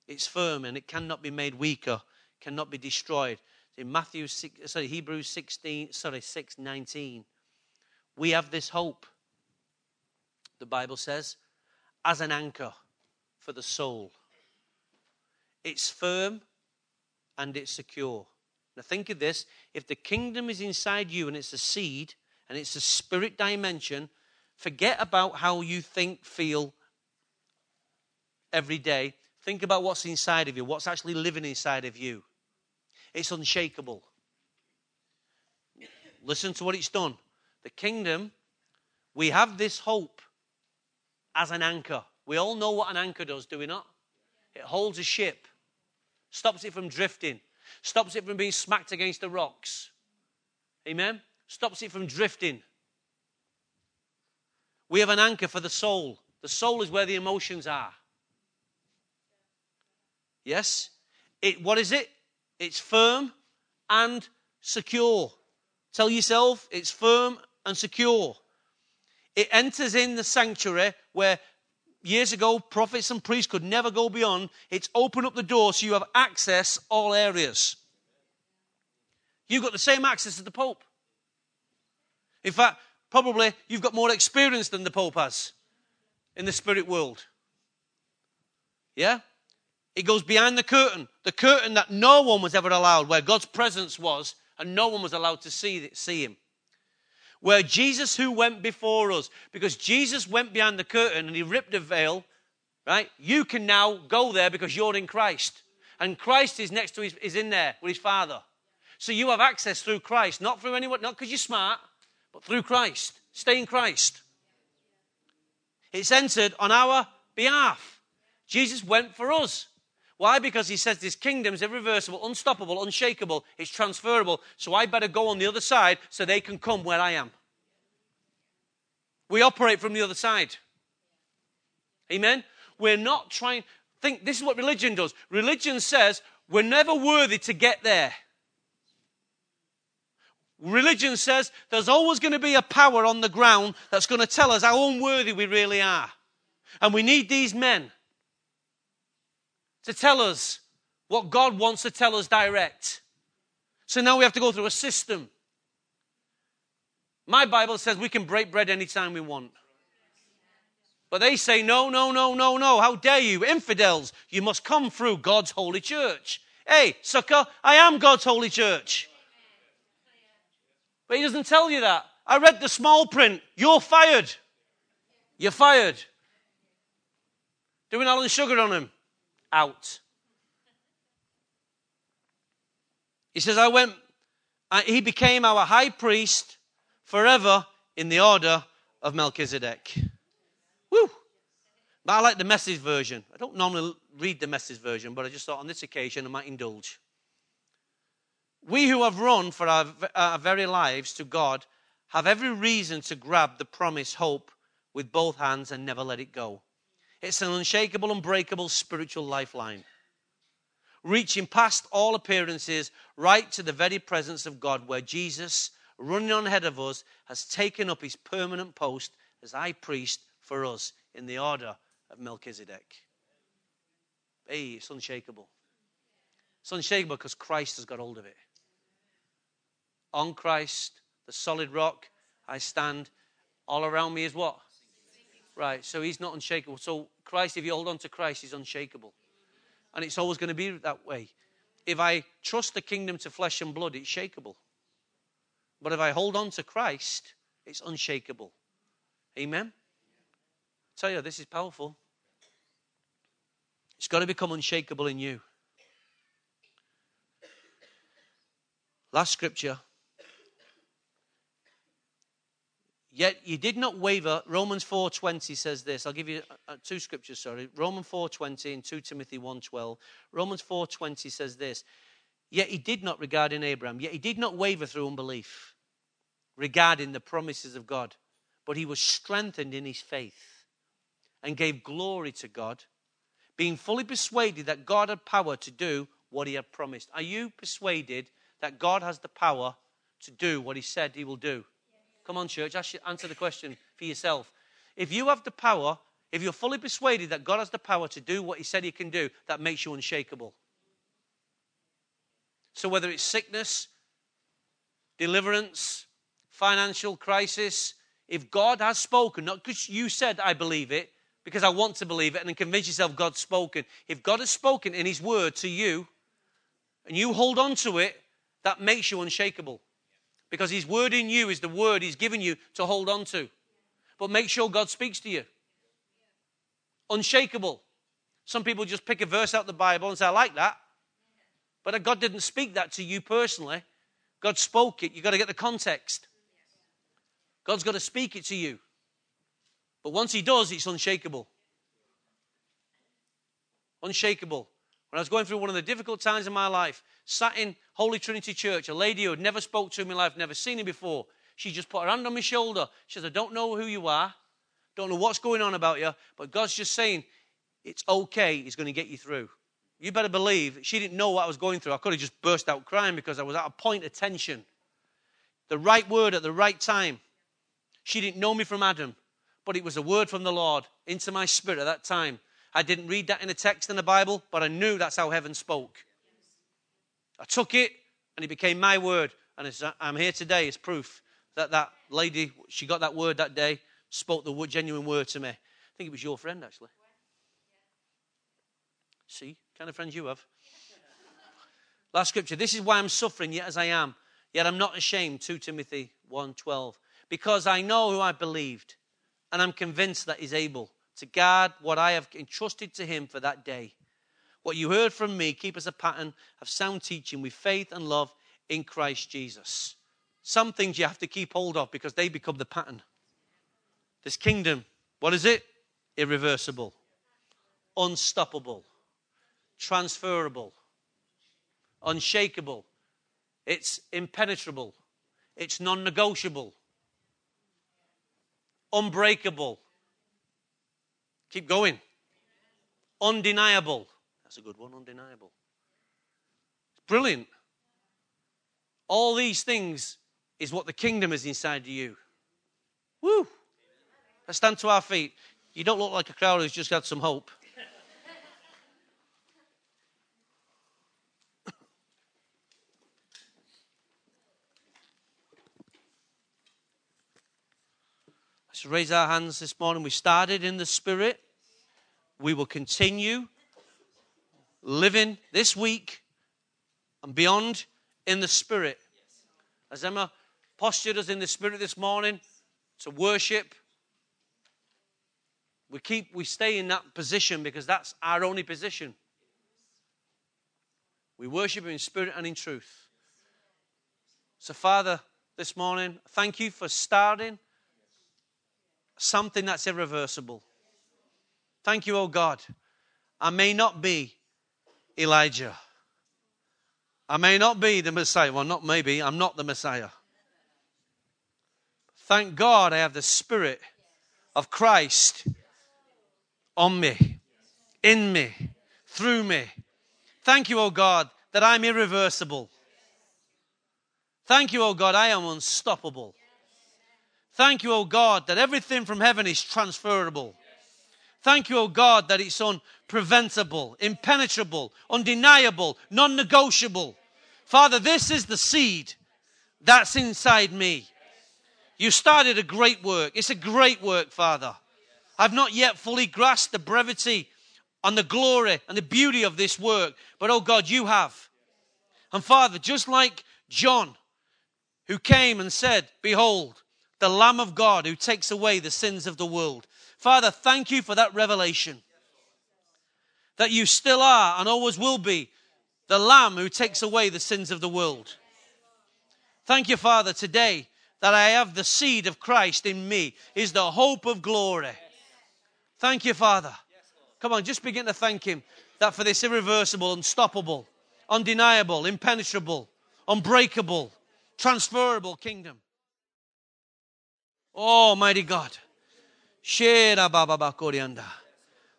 It's firm and it cannot be made weaker, cannot be destroyed. In Matthew 6, sorry, Hebrews 16, sorry, 6, 19, we have this hope, the Bible says, as an anchor for the soul. It's firm and it's secure. Now think of this if the kingdom is inside you and it's a seed and it's a spirit dimension, forget about how you think, feel every day. Think about what's inside of you, what's actually living inside of you. It's unshakable. Listen to what it's done. The kingdom, we have this hope as an anchor. We all know what an anchor does, do we not? It holds a ship, stops it from drifting, stops it from being smacked against the rocks. Amen? Stops it from drifting. We have an anchor for the soul. The soul is where the emotions are. Yes? It, what is it? It's firm and secure. Tell yourself it's firm and secure. It enters in the sanctuary where years ago prophets and priests could never go beyond. It's open up the door so you have access all areas. You've got the same access as the Pope. In fact, probably you've got more experience than the Pope has in the spirit world. Yeah? It goes behind the curtain, the curtain that no one was ever allowed, where God's presence was, and no one was allowed to see, see him. Where Jesus, who went before us, because Jesus went behind the curtain and he ripped the veil, right? You can now go there because you're in Christ. And Christ is next to his, is in there with his Father. So you have access through Christ, not through anyone, not because you're smart, but through Christ. Stay in Christ. It's entered on our behalf. Jesus went for us. Why? Because he says this kingdom is irreversible, unstoppable, unshakable, it's transferable. So I better go on the other side so they can come where I am. We operate from the other side. Amen? We're not trying, think this is what religion does. Religion says we're never worthy to get there. Religion says there's always going to be a power on the ground that's going to tell us how unworthy we really are. And we need these men to tell us what God wants to tell us direct. So now we have to go through a system. My Bible says we can break bread anytime we want. But they say, no, no, no, no, no. How dare you? Infidels, you must come through God's holy church. Hey, sucker, I am God's holy church. But he doesn't tell you that. I read the small print. You're fired. You're fired. Doing Alan Sugar on him out. He says, I went, he became our high priest forever in the order of Melchizedek. Woo! But I like the message version. I don't normally read the message version, but I just thought on this occasion I might indulge. We who have run for our, our very lives to God have every reason to grab the promised hope with both hands and never let it go. It's an unshakable, unbreakable spiritual lifeline, reaching past all appearances right to the very presence of God, where Jesus, running on ahead of us, has taken up his permanent post as high priest for us in the order of Melchizedek. Hey, it's unshakable. It's unshakable because Christ has got hold of it. On Christ, the solid rock, I stand. All around me is what? Right, so he's not unshakable. So Christ, if you hold on to Christ, he's unshakable. And it's always going to be that way. If I trust the kingdom to flesh and blood, it's shakable. But if I hold on to Christ, it's unshakable. Amen? I tell you, this is powerful. It's got to become unshakable in you. Last scripture. Yet you did not waver. Romans 4:20 says this. I'll give you uh, two scriptures, sorry. Romans 4:20 and 2 Timothy 1:12. Romans 4:20 says this. Yet he did not regard in Abraham. Yet he did not waver through unbelief regarding the promises of God, but he was strengthened in his faith and gave glory to God, being fully persuaded that God had power to do what he had promised. Are you persuaded that God has the power to do what he said he will do? Come on, church, answer the question for yourself. If you have the power, if you're fully persuaded that God has the power to do what he said he can do, that makes you unshakable. So whether it's sickness, deliverance, financial crisis, if God has spoken, not because you said, I believe it, because I want to believe it, and then convince yourself God's spoken. If God has spoken in His word to you, and you hold on to it, that makes you unshakable. Because His word in you is the word He's given you to hold on to. But make sure God speaks to you. Unshakable. Some people just pick a verse out of the Bible and say, I like that. But God didn't speak that to you personally. God spoke it. You've got to get the context. God's got to speak it to you. But once He does, it's unshakable. Unshakable. When I was going through one of the difficult times in my life, sat in Holy Trinity Church, a lady who had never spoke to me in life, never seen me before. She just put her hand on my shoulder. She says, I don't know who you are, don't know what's going on about you, but God's just saying, it's okay, He's going to get you through. You better believe she didn't know what I was going through. I could have just burst out crying because I was at a point of tension. The right word at the right time. She didn't know me from Adam, but it was a word from the Lord into my spirit at that time. I didn't read that in a text in the Bible, but I knew that's how heaven spoke. I took it and it became my word. And I'm here today as proof that that lady, she got that word that day, spoke the genuine word to me. I think it was your friend, actually. See, kind of friends you have. Last scripture. This is why I'm suffering, yet as I am, yet I'm not ashamed. 2 Timothy 1:12. Because I know who I believed, and I'm convinced that he's able to guard what I have entrusted to him for that day. What you heard from me, keep as a pattern of sound teaching with faith and love in Christ Jesus. Some things you have to keep hold of because they become the pattern. This kingdom, what is it? Irreversible, unstoppable, transferable, unshakable. It's impenetrable. It's non negotiable, unbreakable. Keep going. Undeniable. That's a good one, undeniable. It's Brilliant. All these things is what the kingdom is inside of you. Woo! Let's stand to our feet. You don't look like a crowd who's just had some hope. Let's raise our hands this morning. We started in the Spirit. We will continue living this week and beyond in the Spirit. As Emma postured us in the Spirit this morning to worship, we keep we stay in that position because that's our only position. We worship in spirit and in truth. So, Father, this morning, thank you for starting something that's irreversible. Thank you, oh God. I may not be Elijah. I may not be the Messiah. Well, not maybe. I'm not the Messiah. Thank God I have the Spirit of Christ on me, in me, through me. Thank you, O oh God, that I'm irreversible. Thank you, O oh God, I am unstoppable. Thank you, O God, that everything from heaven is transferable. Thank you, O God, that it's unpreventable, impenetrable, undeniable, non negotiable. Father, this is the seed that's inside me. You started a great work. It's a great work, Father. I've not yet fully grasped the brevity and the glory and the beauty of this work, but oh God, you have. And Father, just like John, who came and said, Behold, the Lamb of God who takes away the sins of the world. Father, thank you for that revelation. That you still are and always will be the Lamb who takes away the sins of the world. Thank you, Father, today that I have the seed of Christ in me is the hope of glory. Thank you, Father. Come on, just begin to thank Him that for this irreversible, unstoppable, undeniable, impenetrable, unbreakable, transferable kingdom. Oh, mighty God. Shera baba ba korianda.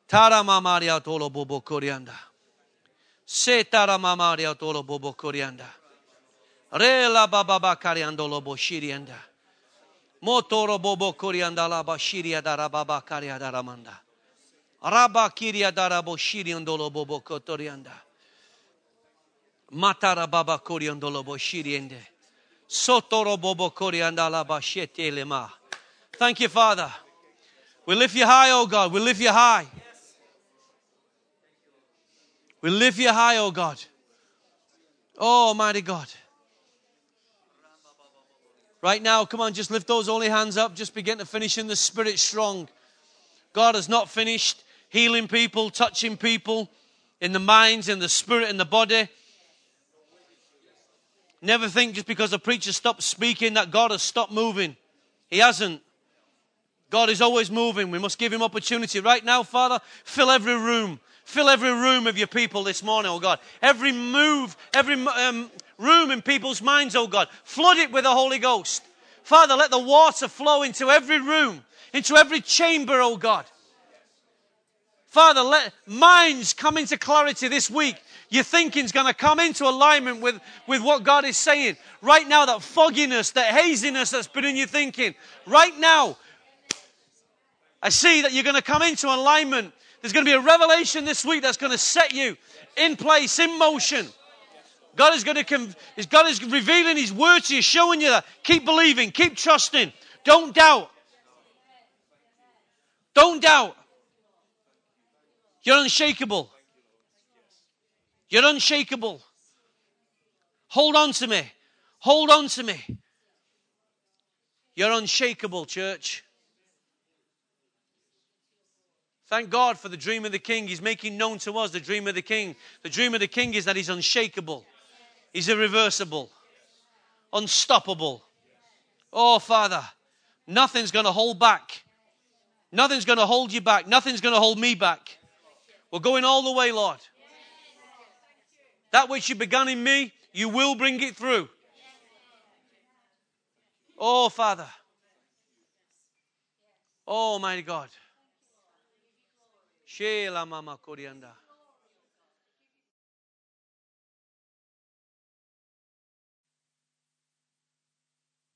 Tara mamaria tolo bobo korianda. Se tara mamaria tolo bobo korianda. Rela baba ba kariando lobo shirianda. Motoro bobo korianda la ba shiria dara baba karia dara manda. Raba kiria dara bo shiriando lobo bobo kotorianda. Matara baba koriando lobo shiriende. Sotoro bobo korianda la ba shete lema. Thank you, Father. We lift you high, oh God. We lift you high. We lift you high, oh God. Oh, mighty God. Right now, come on, just lift those holy hands up. Just begin to finish in the spirit strong. God has not finished healing people, touching people in the minds, in the spirit, in the body. Never think just because a preacher stopped speaking that God has stopped moving. He hasn't. God is always moving. We must give him opportunity. Right now, Father, fill every room. Fill every room of your people this morning, oh God. Every move, every um, room in people's minds, oh God. Flood it with the Holy Ghost. Father, let the water flow into every room, into every chamber, oh God. Father, let minds come into clarity this week. Your thinking's going to come into alignment with, with what God is saying. Right now, that fogginess, that haziness that's been in your thinking, right now, I see that you're going to come into alignment. There's going to be a revelation this week that's going to set you in place, in motion. God is going to, come. God is revealing His word to you, showing you that. Keep believing, keep trusting. Don't doubt. Don't doubt. You're unshakable. You're unshakable. Hold on to me. Hold on to me. You're unshakable, church. Thank God for the dream of the king. He's making known to us the dream of the king. The dream of the king is that he's unshakable, he's irreversible, unstoppable. Oh, Father, nothing's going to hold back. Nothing's going to hold you back. Nothing's going to hold me back. We're going all the way, Lord. That which you began in me, you will bring it through. Oh, Father. Oh, mighty God. Sheila mama coriandá.